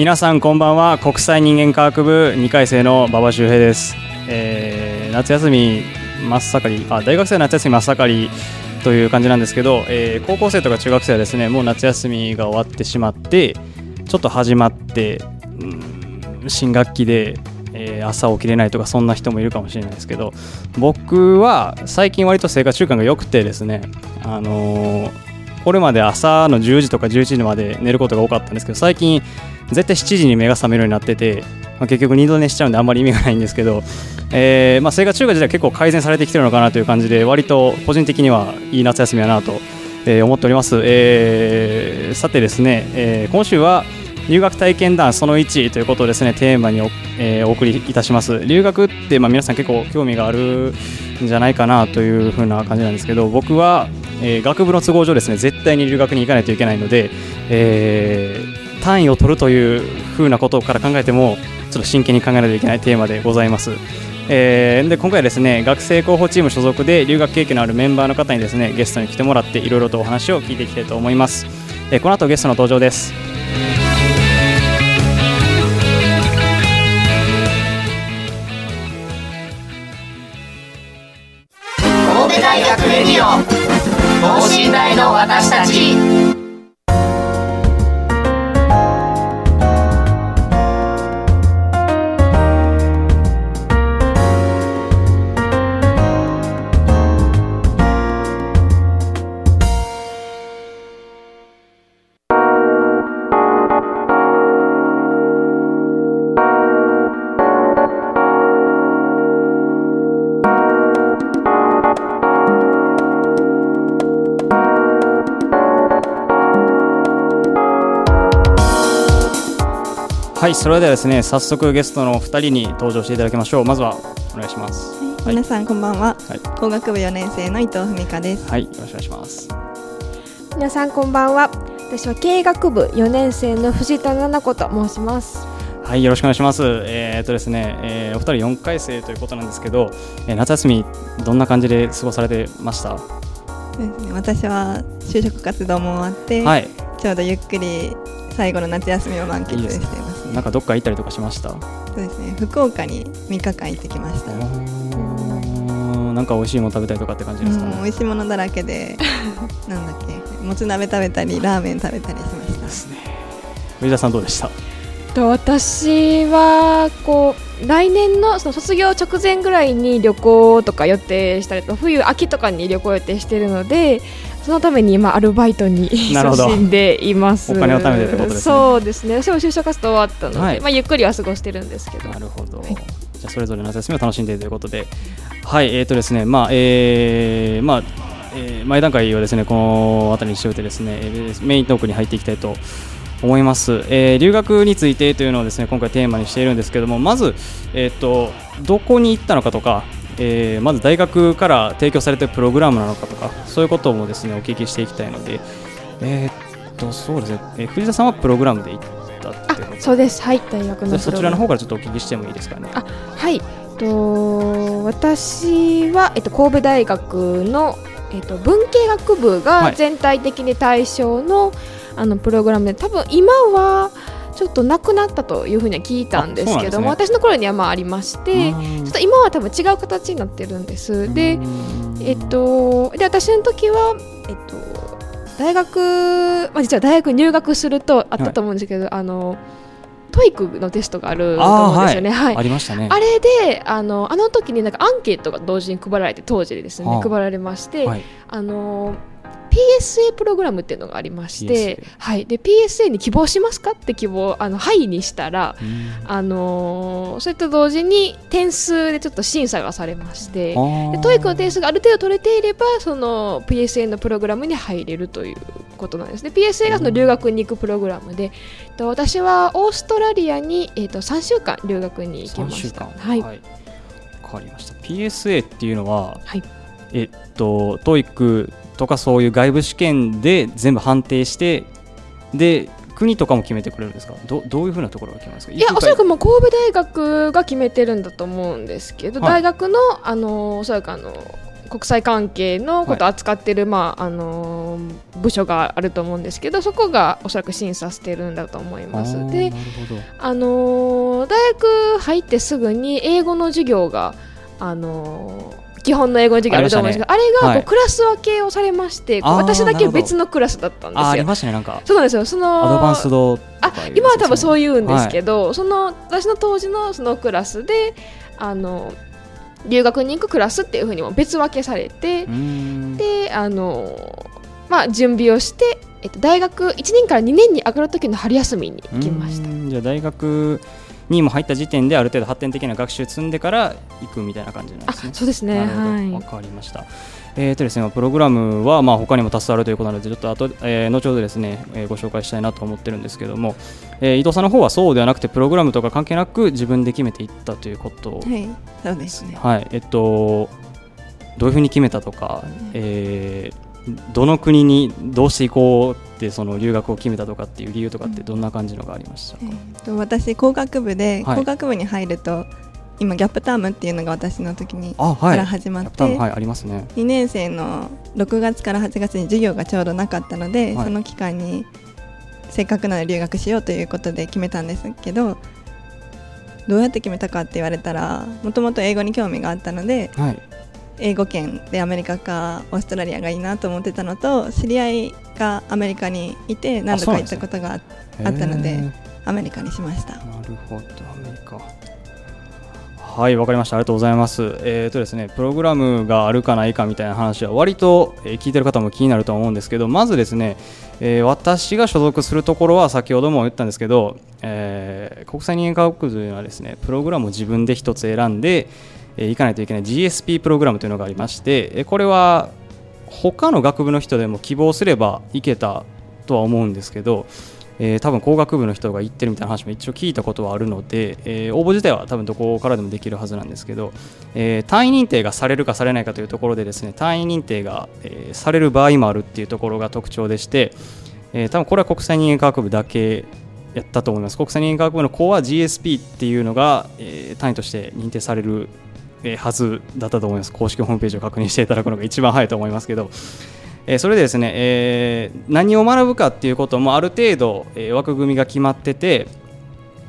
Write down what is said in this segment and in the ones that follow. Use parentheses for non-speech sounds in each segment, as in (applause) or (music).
皆さんこんばんは。国際人間科学部2回生の馬場周平です、えー、夏休み真っ盛りあ大学生夏休み真っ盛りという感じなんですけど、えー、高校生とか中学生はですねもう夏休みが終わってしまってちょっと始まって、うん、新学期で、えー、朝起きれないとかそんな人もいるかもしれないですけど僕は最近割と生活習慣が良くてですねあのーこれまで朝の10時とか11時まで寝ることが多かったんですけど最近絶対7時に目が覚めるようになってて、まあ、結局2度寝しちゃうんであんまり意味がないんですけど、えーまあ、生活習慣自体結構改善されてきてるのかなという感じで割と個人的にはいい夏休みだなと、えー、思っております、えー、さてですね、えー、今週は留学体験談その1ということをですねテーマにお,、えー、お送りいたします。留学って、まあ、皆さん結構興味があるんじゃないかなというふうな感じなんですけど僕は、えー、学部の都合上ですね絶対に留学に行かないといけないので、えー、単位を取るというふうなことから考えてもちょっと真剣に考えないといけないテーマでございます。えー、で今回はですね学生候補チーム所属で留学経験のあるメンバーの方にですねゲストに来てもらっていろいろとお話を聞いていきたいと思います、えー、この後ゲストの登場です私たち。はいそれではですね早速ゲストの二人に登場していただきましょう。まずはお願いします、はい、皆さんこんばんは、はい、工学部4年生の伊藤文香です。はいよろしくお願いします。皆さんこんばんは。私は経営学部4年生の藤田奈々子と申します。はいよろしくお願いします。えー、っとですね、えー、お二人4回生ということなんですけど、えー、夏休みどんな感じで過ごされてました？そうですね。私は就職活動も終わって、はい、ちょうどゆっくり最後の夏休みを満喫してますなんかどっか行ったりとかしました？そうですね。福岡に3日間行ってきました。なんか美味しいもの食べたりとかって感じですか、ね、美味しいものだらけで (laughs) なんだっけもつ鍋食べたりラーメン食べたりしました。ですね。上田さんどうでした？と私はこう来年のその卒業直前ぐらいに旅行とか予定したりと冬秋とかに旅行予定しているのでそのために今アルバイトに (laughs) 勤し (laughs) んでいます。お金を貯めてね。そうですね。私も就職活動終わったので、はい、まあゆっくりは過ごしてるんですけど。なるほど、はい、じゃあそれぞれ夏休みを楽しんでいるということで。はいえーとですねまあえー、まあえー、前段階はですねこの辺りにしておいてですねメイントークに入っていきたいと思います、えー、留学についてというのをですね今回テーマにしているんですけどもまず、えーとどこに行ったのかとかえー、まず大学から提供されているプログラムなのかとかそういうこともですねお聞きしていきたいので、えー、っとそうですね、えー、藤田さんはプログラムで行ったってこと？そうです。はい大学のそちらの方からちょっとお聞きしてもいいですかね？あはい。と私は、えっと、神戸大学の、えっと、文系学部が全体的に対象のはい、あのプログラムで多分今はちょっとなくなったというふうには聞いたんですけども、ね、私の頃にはまあありましてちょっと今は多分違う形になってるんです。でえっとで私の時はえっと大学、まあ、実は大学入学するとあったと思うんですけど、はい、あの TOEIC のテストがあると思うんですよね。はい、ありましたね。あれであのあの時になんかアンケートが同時に配られて当時でですね、配られまして、あの PSA プログラムっていうのがありまして、はい、で PSA に希望しますかって希望あのはいにしたら、あのー、それと同時に点数でちょっと審査がされましてでTOEICの点数がある程度取れていればその PSA のプログラムに入れるということなんですね。PSA がその留学に行くプログラムで、うん、私はオーストラリアに、えー、と3週間留学に行きました。はい、はい、かりました。PSA っていうのは、はい、えっと TOEICとかそういう外部試験で全部判定してで国とかも決めてくれるんですか？どどういうふうなところが決まるんですか？いやおそらくもう神戸大学が決めてるんだと思うんですけど、はい、大学のあのおそらくあの国際関係のことを扱ってる、はい、まああの部署があると思うんですけどそこがおそらく審査してるんだと思います。であの大学入ってすぐに英語の授業があの基本の英語の授業あると思うんですけどあ,、れがこうクラス分けをされまして、私だけ別のクラスだったんですよ。ありましたね。なんかそうなんですよ。そのアドバンスドあ今は多分そう言うんですけど、その私の当時のそのクラスであの留学に行くクラスっていうふうにも別分けされてであのまあ準備をしてえっと、大学1年から2年に上がる時の春休みに行きました。じゃあ大学にも入った時点である程度発展的な学習積んでから行くみたいな感じなんですね。そうですね。はい。わかりました。えーとですね、プログラムはまあ他にも多数あるということなので、ちょっと後、えー、後ほどですね、えー、ご紹介したいなと思ってるんですけども、えー、伊藤さんの方はそうではなくて、プログラムとか関係なく自分で決めていったということはい、そうですね。はい、えっと、どういうふうに決めたとか、えー、どの国にどうして行こうってその留学を決めたとかっていう理由とかってどんな感じのがありましたか、えー、私工学部で、工学部に入ると今ギャップタームっていうのが私の時にから始まって、はい、ありますね。2年生の6月から8月に授業がちょうどなかったので、はい、その期間にせっかくなら留学しようということで決めたんですけどどうやって決めたかって言われたらもともと英語に興味があったので、はい、英語圏でアメリカかオーストラリアがいいなと思ってたのと知り合いがアメリカにいて何度か行ったことがあったのでアメリカにしました。なるほどアメリカ。はいわかりました。ありがとうございます。えっ、ー、とですねプログラムがあるかないかみたいな話は割と、えー、聞いてる方も気になると思うんですけどまずですね、えー、私が所属するところは先ほども言ったんですけど、えー、国際人間科学部というのはですねプログラムを自分で一つ選んでえ行かないといけない GSP プログラムというのがありましてこれは他の学部の人でも希望すれば行けたとは思うんですけど、えー、多分工学部の人が行ってるみたいな話も一応聞いたことはあるので、えー、応募自体は多分どこからでもできるはずなんですけど、えー、単位認定がされるかされないかというところでですね単位認定が、えされる場合もあるっていうところが特徴でして、え多分これは国際人間科学部だけやったと思います。国際人間科学部の子は GSP っていうのが、え単位として認定されるはずだったと思います。公式ホームページを確認していただくのが一番早いと思いますけど、えそれでですね、え、何を学ぶかっていうこともある程度、え枠組みが決まってて、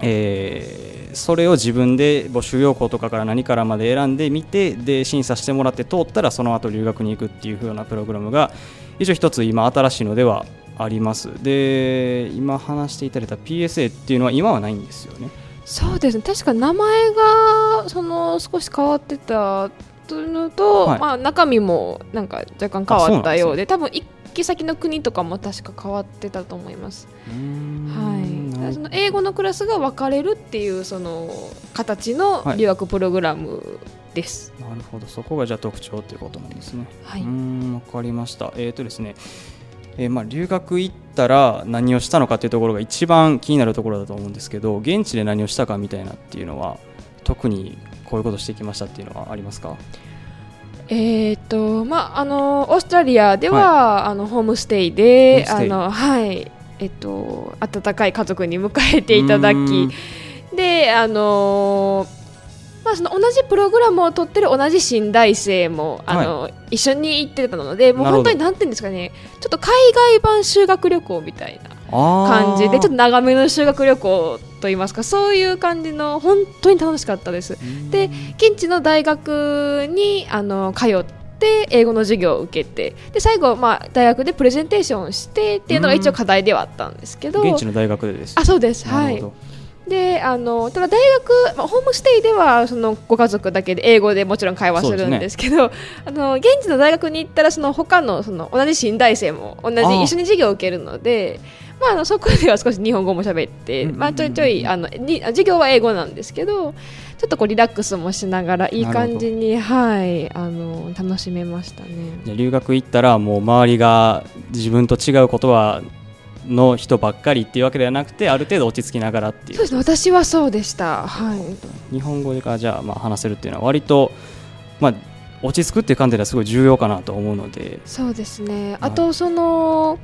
え、それを自分で募集要項とかから何からまで選んでみてで審査してもらって通ったらその後留学に行くっていう風なプログラムが一応一つ今新しいのではあります。で今話していただいた PSA っていうのは今はないんですよね。そうですね確か名前がその少し変わってたというのと、はい、まあ、中身もなんか若干変わったようで、ね、多分行き先の国とかも確か変わってたと思います。はい、その英語のクラスが分かれるっていうその形の留学プログラムです。はい、なるほどそこがじゃあ特徴ということなんですね。はい、うん分かりました。えっ、ー、とですねえー、まあ留学行ったら何をしたのかというところが一番気になるところだと思うんですけど現地で何をしたかみたいなっていうのは特にこういうことしてきましたっていうのはありますか？えーとまあ、あのオーストラリアでは、はい、あのホームステイであの、はい。えっと、温かい家族に迎えていただき。であのーまあ、その同じプログラムを取ってる同じ新大生もあの、はい、一緒に行ってたのでもう本当になんていうんですかねちょっと海外版修学旅行みたいな感じでちょっと長めの修学旅行といいますかそういう感じの本当に楽しかったです。で現地の大学にあの通って英語の授業を受けてで最後、まあ、大学でプレゼンテーションしてっていうのが一応課題ではあったんですけど現地の大学でです。あそうです。はいであのただ大学、まあ、ホームステイではそのご家族だけで英語でもちろん会話するんですけど、ね、あの現地の大学に行ったらその他のその同じ新大生も同じ一緒に授業を受けるのでまあ、あのそこでは少し日本語も喋って、まあ、ちょいちょいあのに授業は英語なんですけどちょっとこうリラックスもしながらいい感じに、はい、あの楽しめましたね。留学行ったらもう周りが自分と違うことはの人ばっかりっていうわけではなくてある程度落ち着きながらっていう。そうですね私はそうでした、はい、日本語でかじゃあまあ話せるっていうのは割と、まあ、落ち着くっていう観点ではすごい重要かなと思うので。そうですね。あとその、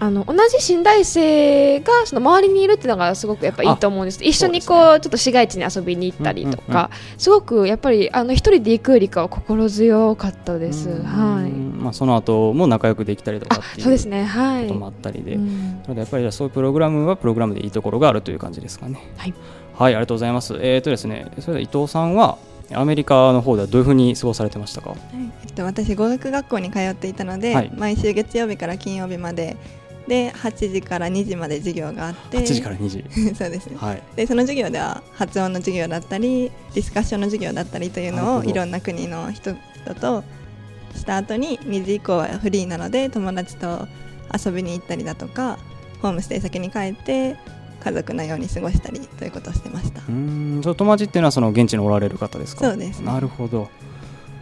あの同じ新大生がその周りにいるっていうのがすごくやっぱいいと思うんです。一緒にこう、ね、ちょっと市街地に遊びに行ったりとか、うんうんうん、すごくやっぱりあの一人で行くよりかは心強かったです、はい。まあ、その後も仲良くできたりとかっていうそうですね、はい、こともあったりで、うん、なのでやっぱりそういうプログラムはプログラムでいいところがあるという感じですかね。はい、はい、ありがとうございます。えーとですね、それで伊藤さんはアメリカの方ではどういうふうに過ごされてましたか、はい。えっと、私語学学校に通っていたので、はい、毎週月曜日から金曜日までで8時から2時まで授業があって。8時から2時。(laughs) そうですね、はい、でその授業では発音の授業だったりディスカッションの授業だったりというのをいろんな国の人とした後に2時以降はフリーなので友達と遊びに行ったりだとかホームステイ先に帰って家族のように過ごしたりということをしてました。うん。その友達っていうのはその現地におられる方ですか？そうです、ね、なるほど。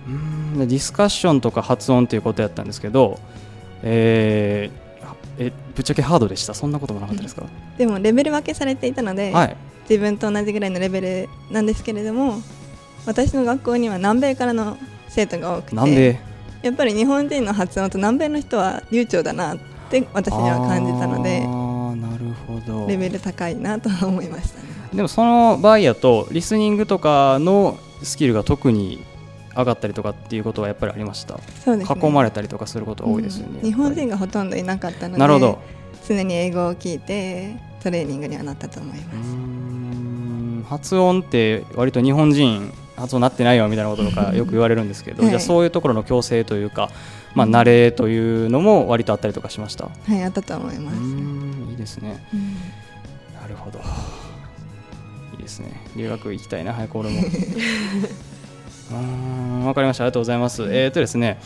うん。ディスカッションとか発音ということやったんですけど、えー、えぶっちゃけハードでした？そんなこともなかったですか？でもレベル分けされていたので、はい、自分と同じぐらいのレベルなんですけれども私の学校には南米からの生徒が多くて南米？やっぱり日本人の発音と南米の人は流暢だなって私には感じたのでなるほど。レベル高いなと思いましたね。でもその場合やとリスニングとかのスキルが特に上がったりとかっていうことはやっぱりありました？そうです、ね、囲まれたりとかすることが多いですよね、うん、日本人がほとんどいなかったのでなるほど常に英語を聞いてトレーニングにはなったと思います。発音って割と日本人発音なってないよみたいなこととかよく言われるんですけど、はい、じゃあそういうところの矯正というか、まあ、慣れというのも割とあったりとかしました？はいあったと思います。いいですね、なるほど。いいですね。留学行きたいな早く俺も。う (laughs) んわかりました。ありがとうございます、えっ、ー、とですね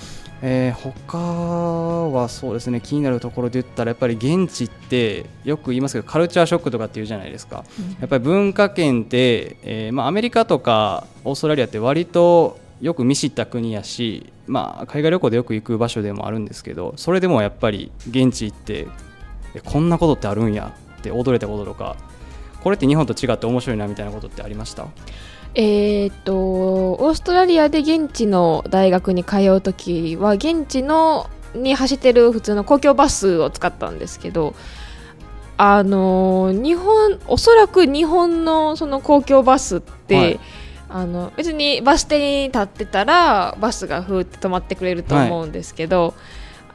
えー、他はそうですね気になるところで言ったらやっぱり現地ってよく言いますけどカルチャーショックとかっていうじゃないですか、うん、やっぱり文化圏って、えーまあ、アメリカとかオーストラリアって割とよく見知った国やし、まあ、海外旅行でよく行く場所でもあるんですけどそれでもやっぱり現地行ってこんなことってあるんやって驚いたこととかこれって日本と違って面白いなみたいなことってありました？えー、っとオーストラリアで現地の大学に通う時は現地のに走ってる普通の公共バスを使ったんですけどあの日本おそらく日本のその公共バスって、はい、あの別にバス停に立ってたらバスがふーって止まってくれると思うんですけど、はい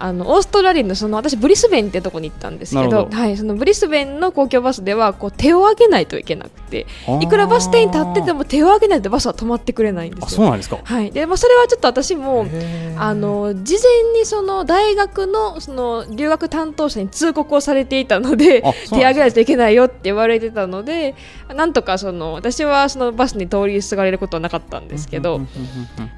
あのオーストラリアのその私ブリスベンってとこに行ったんですけどはい、そのブリスベンの公共バスではこう手を上げないといけなくていくらバス停に立ってても手を上げないとバスは止まってくれないんですよ。そうなんですか、はい。でまあ、それはちょっと私もあの事前にその大学のその留学担当者に通告をされていたので手を上げないといけないよって言われてたのでなんとかその私はそのバスに通りすがれることはなかったんですけど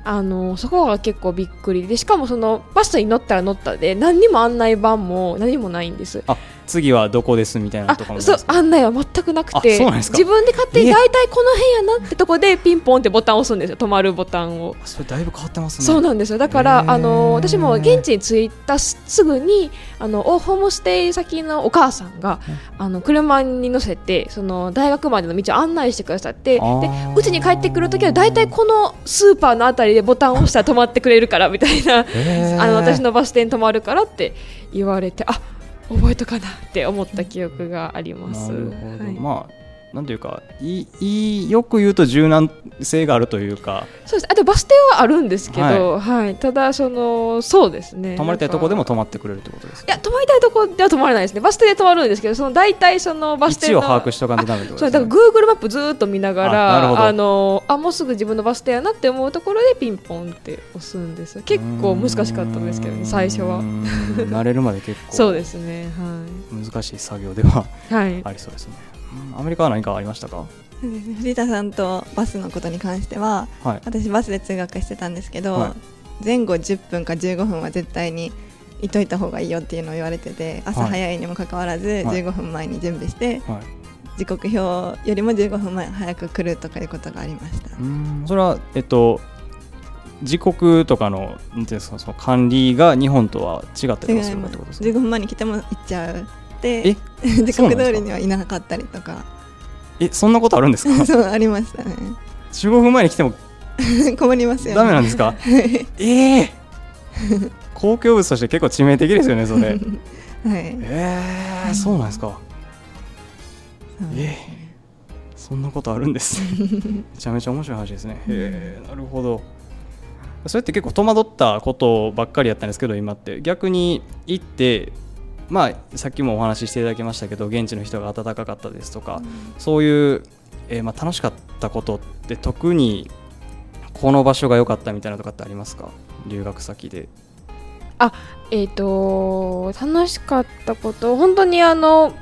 あのそこが結構びっくりでしかもそのバスに乗ったら乗ったで何にも案内板も何もないんです。あ次はどこですみたいなとそう案内は全くなくて自分で勝手に大体この辺やなってとこでピンポンってボタンを押すんですよ止まるボタンを。それだいぶ変わってますね。そうなんですよ。だからあの私も現地に着いたすぐにあのホームステイ先のお母さんがあの車に乗せてその大学までの道を案内してくださってでうちに帰ってくるときは大体このスーパーのあたりでボタンを押したら止まってくれるからみたいなあの私のバス停に止まるからって言われてあ覚えとかなって思った記憶があります。なるほど、はい、まあなんていうかいいよく言うと柔軟性があるというか。そうです。あとバス停はあるんですけど、はい、はい、ただそのそうですね。泊まりたいところでも泊まってくれるってことですか？いや泊まりたいところでは泊まれないですね。バス停で泊まるんですけどその大体そのバス停の位置を把握しとかないとダメってことです、ね、そうだからグーグルマップずっと見ながらあのあもうすぐ自分のバス停やなって思うところでピンポンって押すんです。結構難しかったんですけどね最初は。慣れるまで結構 (laughs) そうですね。はい。難しい作業では、はい、ありそうですねアメリカは何かありましたか？藤田さんとバスのことに関しては、はい。私バスで通学してたんですけど、はい。前後10分か15分は絶対にいといた方がいいよっていうのを言われてて朝はい。早いにもかかわらずはい。15分前に準備して、はい。時刻表よりも15分前早く来るとかいうことがありました。それはえっと時刻とかのなんていうんですかその管理が日本とは違ったりするかってことですか？15分前に来ても行っちゃう (laughs) でえ時刻通りにはいなかったりとか。えそんなことあるんですか？(laughs) そうありましたね。15分前に来ても (laughs) 困りますよね。ダメなんですか？ええ。公共物として結構致命的ですよねそれ。はい。えー、そうなんですか。そうええ。そんなことあるんです。めちゃめちゃ面白い話ですね。へえなるほど。それって結構戸惑ったことばっかりやったんですけど今って。逆に行ってまあさっきもお話ししていただきましたけど現地の人が温かかったですとか、そういう、えーまあ、楽しかったことって特にこの場所が良かったみたいなとかってありますか？留学先で。えっ、と楽しかったこと本当にあの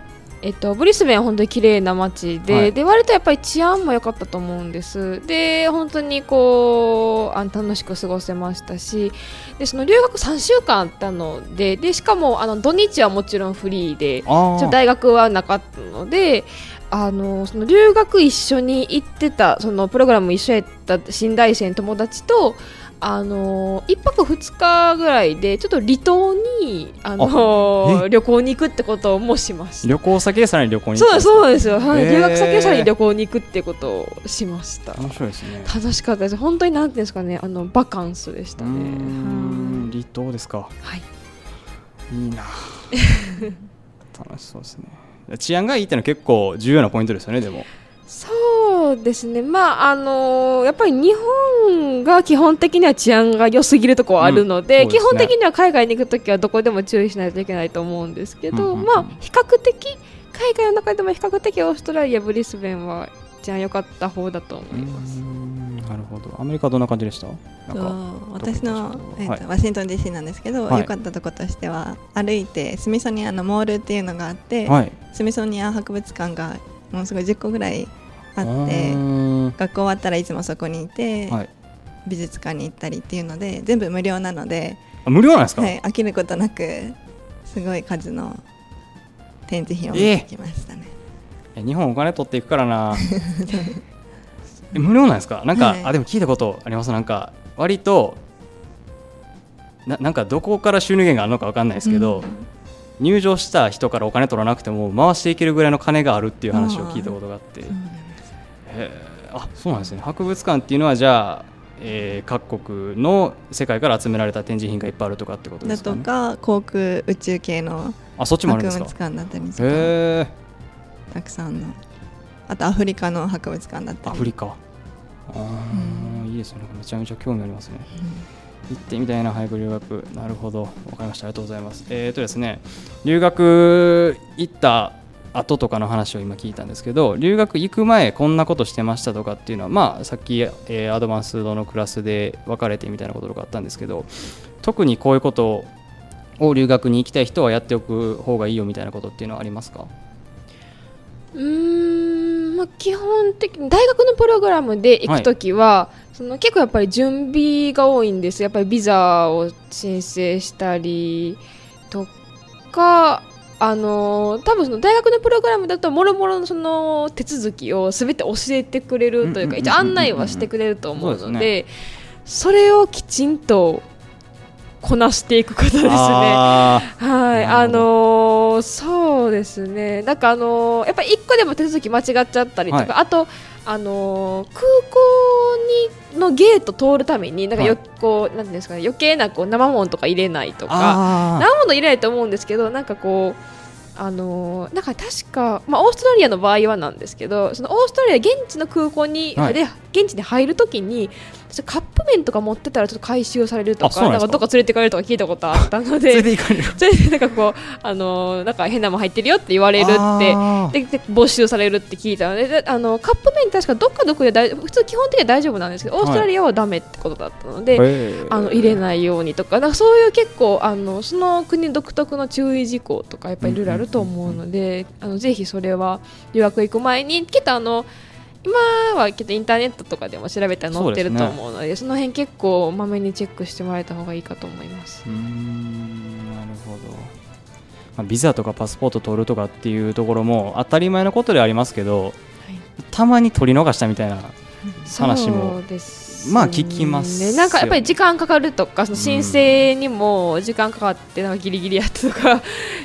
えっと、ブリスベンは本当に綺麗な街で,、はい。で割とやっぱり治安も良かったと思うんです。で本当にこうあの楽しく過ごせましたしでその留学3週間あったのででしかもあの土日はもちろんフリーであちょ大学はなかったのであのその留学一緒に行ってたそのプログラム一緒やった新大生の友達とあの1泊2日ぐらいでちょっと離島にあのえ？旅行に行くってこともしました。旅行先でさらに旅行にそうですそううですよ、はい留学先でさらに旅行に行くってことをしました。面白いですね。楽しかったです。本当になんていうんですかねあのバカンスでしたね。ん離島ですか。はい。いいな。(laughs) 楽しそうですね。治安がいいってのは結構重要なポイントですよねでもそうですね、まああのやっぱり日本が基本的には治安が良すぎるところはあるので,、うん。ですね。基本的には海外に行くときはどこでも注意しないといけないと思うんですけど、うんうんうん。まあ、比較的海外の中でも比較的オーストラリア、ブリスベンは治安良かった方だと思います。なるほど。アメリカはどんな感じでした？私の、えーとはい。ワシントン DC なんですけど、はい。良かったとことしては歩いてスミソニアのモールっていうのがあって、はい。スミソニア博物館がもうすごい10個ぐらいあうってー。ん学校終わったらいつもそこにいて、はい。美術館に行ったりっていうので全部無料なので、あ無料なんですか、はい、飽きることなくすごい数の展示品を見てきましたね。え (laughs) 日本お金取っていくからな。え無料なんですか？なんか、はい。あでも聞いたことあります。なんか割とななんかどこから収入源があるのかわかんないですけど、入場した人からお金取らなくても回していけるぐらいの金があるっていう話を聞いたことがあってあそうなんですね。博物館っていうのはじゃあ、えー各国の世界から集められた展示品がいっぱいあるとかってことでだすか、ね、とか航空宇宙系の博物館だったりとかへたくさんの。あとアフリカの博物館だったり。ーアフリカ？あー、いいですね。めちゃめちゃ興味ありますね。行ってみたいな早く留学なるほど。わかりました。ありがとうございます。えーとですね留学行った後とかの話を今聞いたんですけど留学行く前こんなことしてましたとかっていうのはまあさっき、えーアドバンスドのクラスで分かれてみたいなこととかあったんですけど特にこういうことを留学に行きたい人はやっておく方がいいよみたいなことっていうのはありますか？うーん、まあ、基本的に大学のプログラムで行くときは、その結構やっぱり準備が多いんです。やっぱりビザを申請したりとかあの多分その大学のプログラムだともろもろのその手続きをすべて教えてくれるというか一応案内はしてくれると思うのでそれをきちんとこなしていくことですね。あはい、あのーそうですね、なんかあのーやっぱり一個でも手続き間違っちゃったりとか、はい。あと、あのー空港にのゲート通るために、なんかよ、はいこうなんですかね、余計なこう生ものとか入れないとか、あ生もの入れないと思うんですけど、なんかこう。あのーなんか確か、まあ、オーストラリアの場合はなんですけどそのオーストラリア現地の空港に、はいで現地に入るときに私カップ麺とか持ってたらちょっと回収されるとかなんか？どっか連れてかれるとか聞いたことあったの連れでて行かれるそ (laughs) れでなんかこうあのなんか変なもん入ってるよって言われるってでで没収されるって聞いたので。であのカップ麺確かどっかどこで大普通基本的には大丈夫なんですけどオーストラリアはダメってことだったので、へー。あの入れないようにとか。なんかそういう結構あのその国独特の注意事項とかやっぱりいろいろあると思うので、あのぜひそれは留学行く前にきっとあの今はきっとインターネットとかでも調べたら載ってると思うのでその辺結構まめにチェックしてもらえた方がいいかと思います。うーんなるほど、まあ、ビザとかパスポート取るとかっていうところも当たり前のことではありますけど、たまに取り逃したみたいな話もそうですねまあ聞きますよ。なんかやっぱり時間かかるとかその申請にも時間かかってなんかギリギリやったとか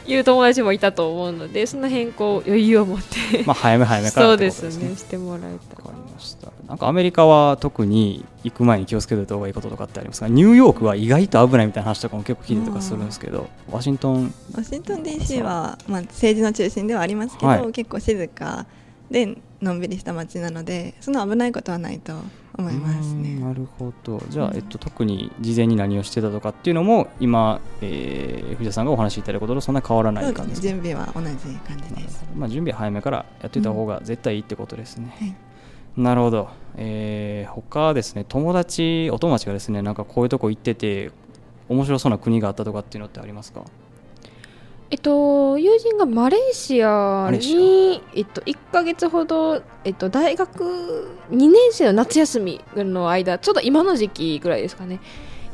いう友達もいたと思うのでその辺こう余裕を持って (laughs) まあ早め早めからそうでってことすね。してもらえたわかりましたなんかアメリカは特に行く前に気をつけておいた方がいいこととかってありますか？ニューヨークは意外と危ないみたいな話とかも結構聞いたりとかするんですけどワシントン？ワシントン DC は、まあ、政治の中心ではありますけど、はい。結構静か。でのんびりした街なのでその危ないことはないと思いますね。なるほど。じゃあ、うん。えっと、特に事前に何をしてたとかっていうのも今、えー藤田さんがお話しいただいたこととそんなに変わらない感じですか？準備は同じ感じです。まあ、準備は早めからやっておいた方が絶対いいってことですね、はい。なるほど、えー、他ですね友達お友達がですねなんかこういうとこ行ってて面白そうな国があったとかっていうのってありますか？えっと友人がマレーシアにえっと1ヶ月ほどえっと大学2年生の夏休みの間ちょうど今の時期ぐらいですかね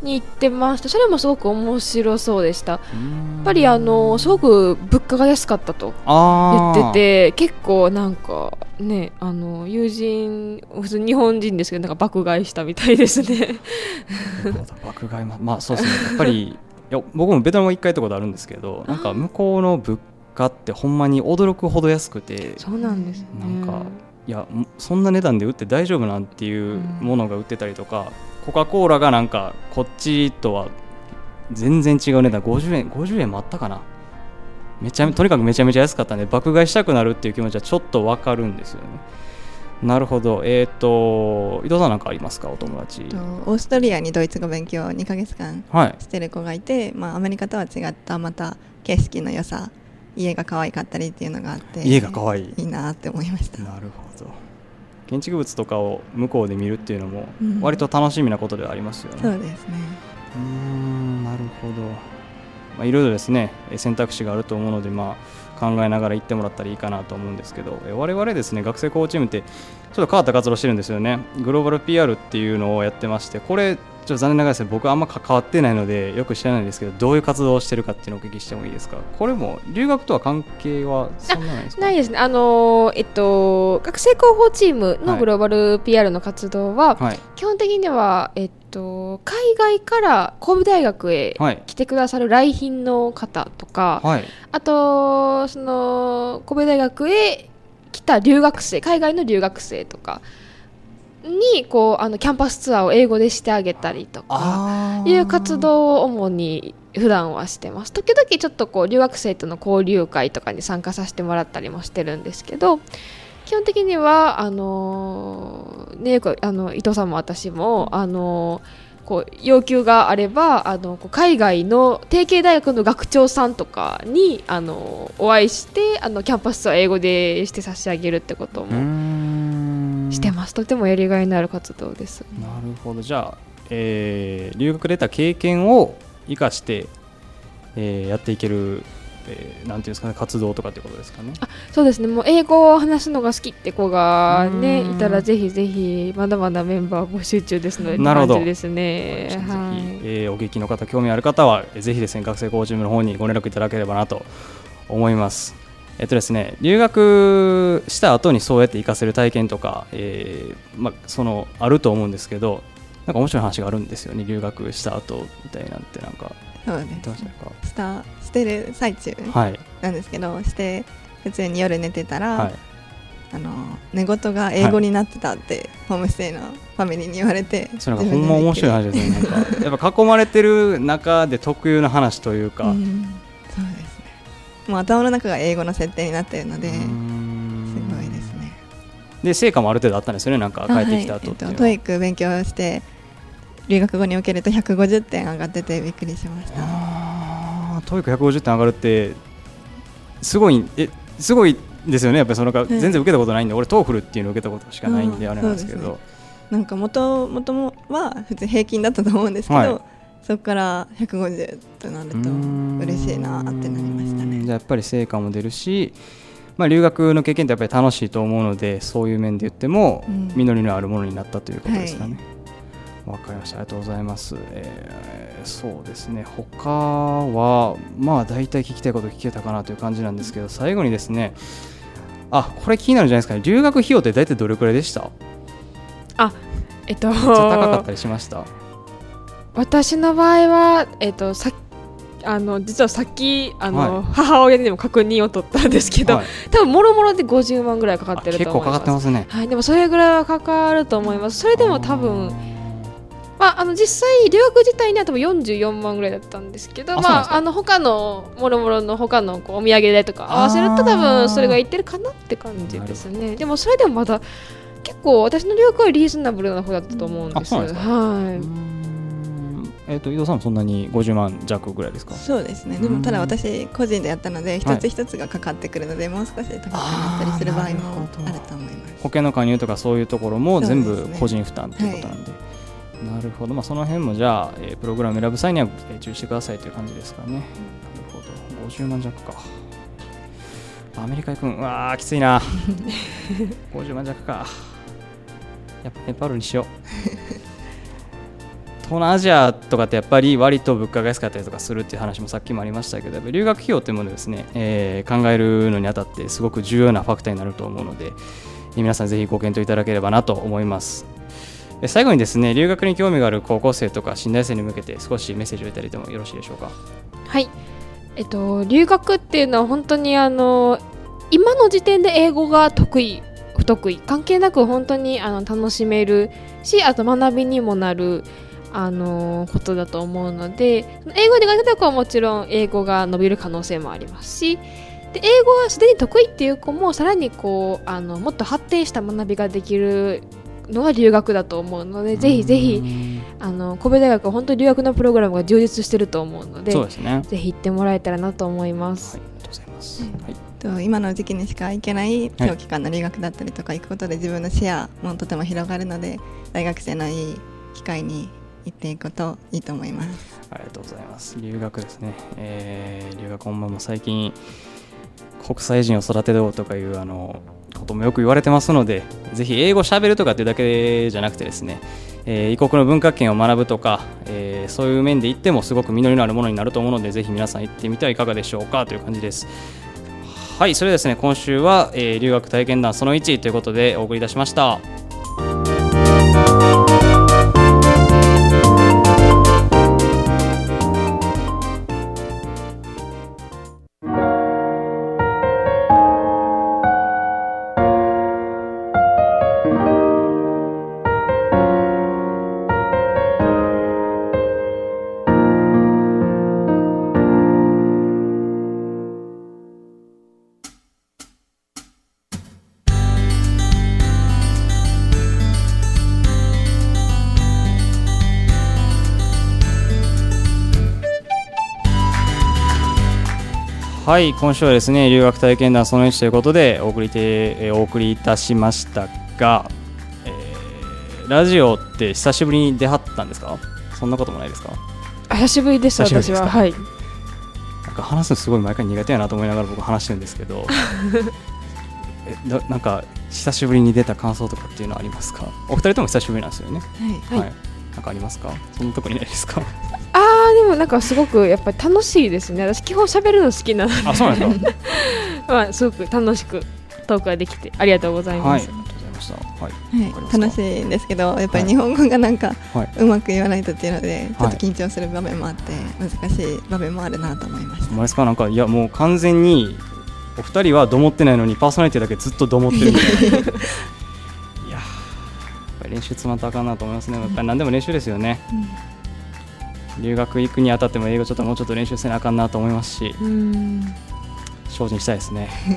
に行ってました。それもすごく面白そうでした。やっぱりあのすごく物価が安かったとあ言ってて結構なんかねあの友人普通日本人ですけどなんか爆買いしたみたいですね。て爆買いままあそうですね。やっぱりいや僕もベトナム一回行ったことあるんですけどなんか向こうの物価ってほんまに驚くほど安くてそうなんですね。なんかいやんそんな値段で売って大丈夫なんていうものが売ってたりとか、コカ・コーラがなんかこっちとは全然違う値段50円50円もあったかな。めちゃめとにかくめちゃめちゃ安かったんで爆買いしたくなるっていう気持ちはちょっとわかるんですよねなるほど。えっ、と伊藤さんなんかありますか？お友達。とオーストリアにドイツ語勉強を2ヶ月間はい。してる子がいて、まあ、アメリカとは違ったまた景色の良さ家が可愛かったりっていうのがあって家が可愛い。いいなって思いました。なるほど。建築物とかを向こうで見るっていうのもうん。割と楽しみなことではありますよね、そうですね。うーんなるほど、まあ、いろいろですねえ選択肢があると思うので、まあ、考えながら行ってもらったらいいかなと思うんですけどえ我々ですね学生コーチームってちょっと変わった活動してるんですよね。グローバル PR っていうのをやってましてこれちょっと残念ながらですね僕あんま関わってないのでよく知らないんですけどどういう活動をしてるかっていうのをお聞きしてもいいですか？これも留学とは関係はそんなないですか？ないですね、あのーえっと、学生広報チームのグローバル PR の活動は、はい。基本的には、えっと、海外から神戸大学へはい来てくださる来賓の方とか、はい。あとその神戸大学へ来た留学生海外の留学生とかにこうあのキャンパスツアーを英語でしてあげたりとかいう活動を主に普段はしてます。時々ちょっとこう留学生との交流会とかに参加させてもらったりもしてるんですけど基本的にはあのーねよくあの伊藤さんも私もあのーこう要求があればあの海外の提携大学の学長さんとかにあのお会いしてあのキャンパスツアー英語でして差し上げるってこともんしてます。とてもやりがいのある活動です。なるほど。じゃあ、えー留学で得た経験を生かして、えーやっていける、えーなんていうんですかね活動とかってことですかね。そうですね。もう英語を話すのが好きって子がねうん。いたらぜひぜひまだまだメンバー募集中ですのでなるほどですね。ぜひ、はい。えーお聞きの方興味ある方はえーぜひですね学生コーチームの方にご連絡いただければなと思います。えっとですね、留学した後にそうやって活かせる体験とか、えーまあ、そのあると思うんですけどなんか面白い話があるんですよね留学した後みたいなんてなんか。そうですしたしてる最中はい。なんですけどして普通に夜寝てたら、はい。あの寝言が英語になってたって、ホームステイのファミリーに言われてそれなんかほんま面白い話ですね。なんか (laughs) やっぱ囲まれてる中で特有の話というか、うん。そうですねもう頭の中が英語の設定になってるので、すん。ごいですね。で成果もある程度あったんですよねなんか帰ってきた後っていうのは、はい。えっと、 TOEIC勉強して留学後に受けると150点上がっててびっくりしました。ああ TOEIC150 点上がるってすごいえすごいですよねやっぱりそのか、全然受けたことないんで俺 TOEFL っていうのを受けたことしかないんであれなんですけど、なんか元々もは普通平均だったと思うんですけど、はい。そこから150となると嬉しいなってなりました。ね。じゃあやっぱり成果も出るし、まあ、留学の経験ってやっぱり楽しいと思うのでそういう面で言っても、実りのあるものになったということですかね。わ、はい、かりました。ありがとうございます。えー、そうですね。他はまあ大体聞きたいこと聞けたかなという感じなんですけど最後にですねあこれ気になるんじゃないですかね。留学費用って大体どれくらいでした？あえっと。高かったりしました？私の場合は、えっと、さあの実はさっきあの、はい、母親にも確認を取ったんですけど、はい、多分もろもろで50万ぐらいかかってると思います。結構かかってますね、はい、でもそれぐらいはかかると思います。それでも多分まあ、あの実際留学自体には多分44万ぐらいだったんですけどまああの他のもろもろの他のこうお土産代とか合わせると多分それがいってるかなって感じですね。でもそれでもまだ結構私の留学はリーズナブルな方だったと思うんです、はいえーと、伊藤さんもそんなに50万弱ぐらいですか？そうですね。でもただ私個人でやったので一つ一つがかかってくるので、はい、もう少し高くなったりする場合もあると思います。保険の加入とかそういうところも全部個人負担ということなんで、ねはい、なるほど、まあ、その辺もじゃあ、えー、プログラム選ぶ際には、えー、注意してくださいという感じですかね、うん、なるほど。50万弱か。アメリカ行くん。うわーきついな。(laughs) 50万弱か。やっぱネパールにしよう東南アジアとかってやっぱり割と物価が安かったりとかするっていう話もさっきもありましたけど留学費用っていうものですね、えー、考えるのにあたってすごく重要なファクターになると思うので皆さんぜひご検討いただければなと思います。最後にですね留学に興味がある高校生とか新大生に向けて少しメッセージをいただいてもよろしいでしょうか？はい。えっと留学っていうのは本当にあの今の時点で英語が得意不得意関係なく本当にあの楽しめるしあと学びにもなるあのことだと思うので英語で学んだ子はもちろん英語が伸びる可能性もありますしで英語はすでに得意っていう子もさらにこうあのもっと発展した学びができるのが留学だと思うのでぜひぜひあの神戸大学は本当に留学のプログラムが充実してると思うのでそうです、ね、ぜひ行ってもらえたらなと思います。はい、ありがとうございます、はい、今の時期にしか行けない長期間の留学だったりとか行くことで自分の視野もとても広がるので大学生のいい機会に行っていくといいと思います。ありがとうございます。留学ですね、えー、留学本番も最近国際人を育てようとかいうあのこともよく言われてますのでぜひ英語しゃべるとかっていうだけじゃなくてですね、えー、異国の文化圏を学ぶとか、えー、そういう面で言ってもすごく実りのあるものになると思うのでぜひ皆さん行ってみてはいかがでしょうかという感じです。はいそれですね今週は、えー、留学体験談その1ということでお送りいたしました。はい今週はですね留学体験談その1ということでお送りて、えー、お送りいたしましたが、えー、ラジオって久しぶりに出はったんですか？そんなこともないですか？久しぶりです私は。はい。なんか話すのすごい毎回苦手やなと思いながら僕話してるんですけど (laughs) えななんか久しぶりに出た感想とかっていうのはありますか？お二人とも久しぶりなんですよね。はい、はい、なんかありますか？そんなとこにないですか？でもなんかすごくやっぱり楽しいですね。私基本喋るの好きなので。あそうなんですか？(laughs) まあすごく楽しくトークができてありがとうございます、はい。はい、楽しいんですけどやっぱり日本語がなんか、うまく言わないとっていうのでちょっと緊張する場面もあって難しい場面もあるなと思いました。ですか？なんかいやもう完全にお二人はどもってないのにパーソナリティだけずっとどもってるみたいな。(laughs) いややっぱり練習詰まったらあかんなと思いますね。やっぱり何でも練習ですよね、うん留学行くにあたっても英語ちょっともうちょっと練習せなあかんなと思いますし精進したいですね。(laughs)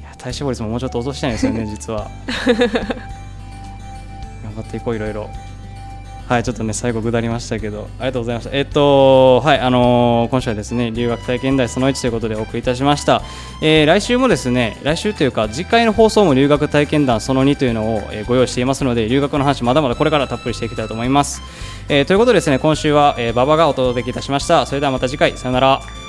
いや体脂肪率ももうちょっと落としたいんですよね実は。(laughs) 頑張っていこういろいろはい、ちょっとね、最後下りましたけど、ありがとうございました。えっと、はい、あのー今週はですね、留学体験談その1ということでお送りいたしました。えー来週もですね、来週というか、次回の放送も留学体験談その2というのを、えご用意していますので、留学の話、まだまだこれからたっぷりしていきたいと思います。えということでですね、今週は、えー、馬場がお届けいたしました。それではまた次回、さよなら。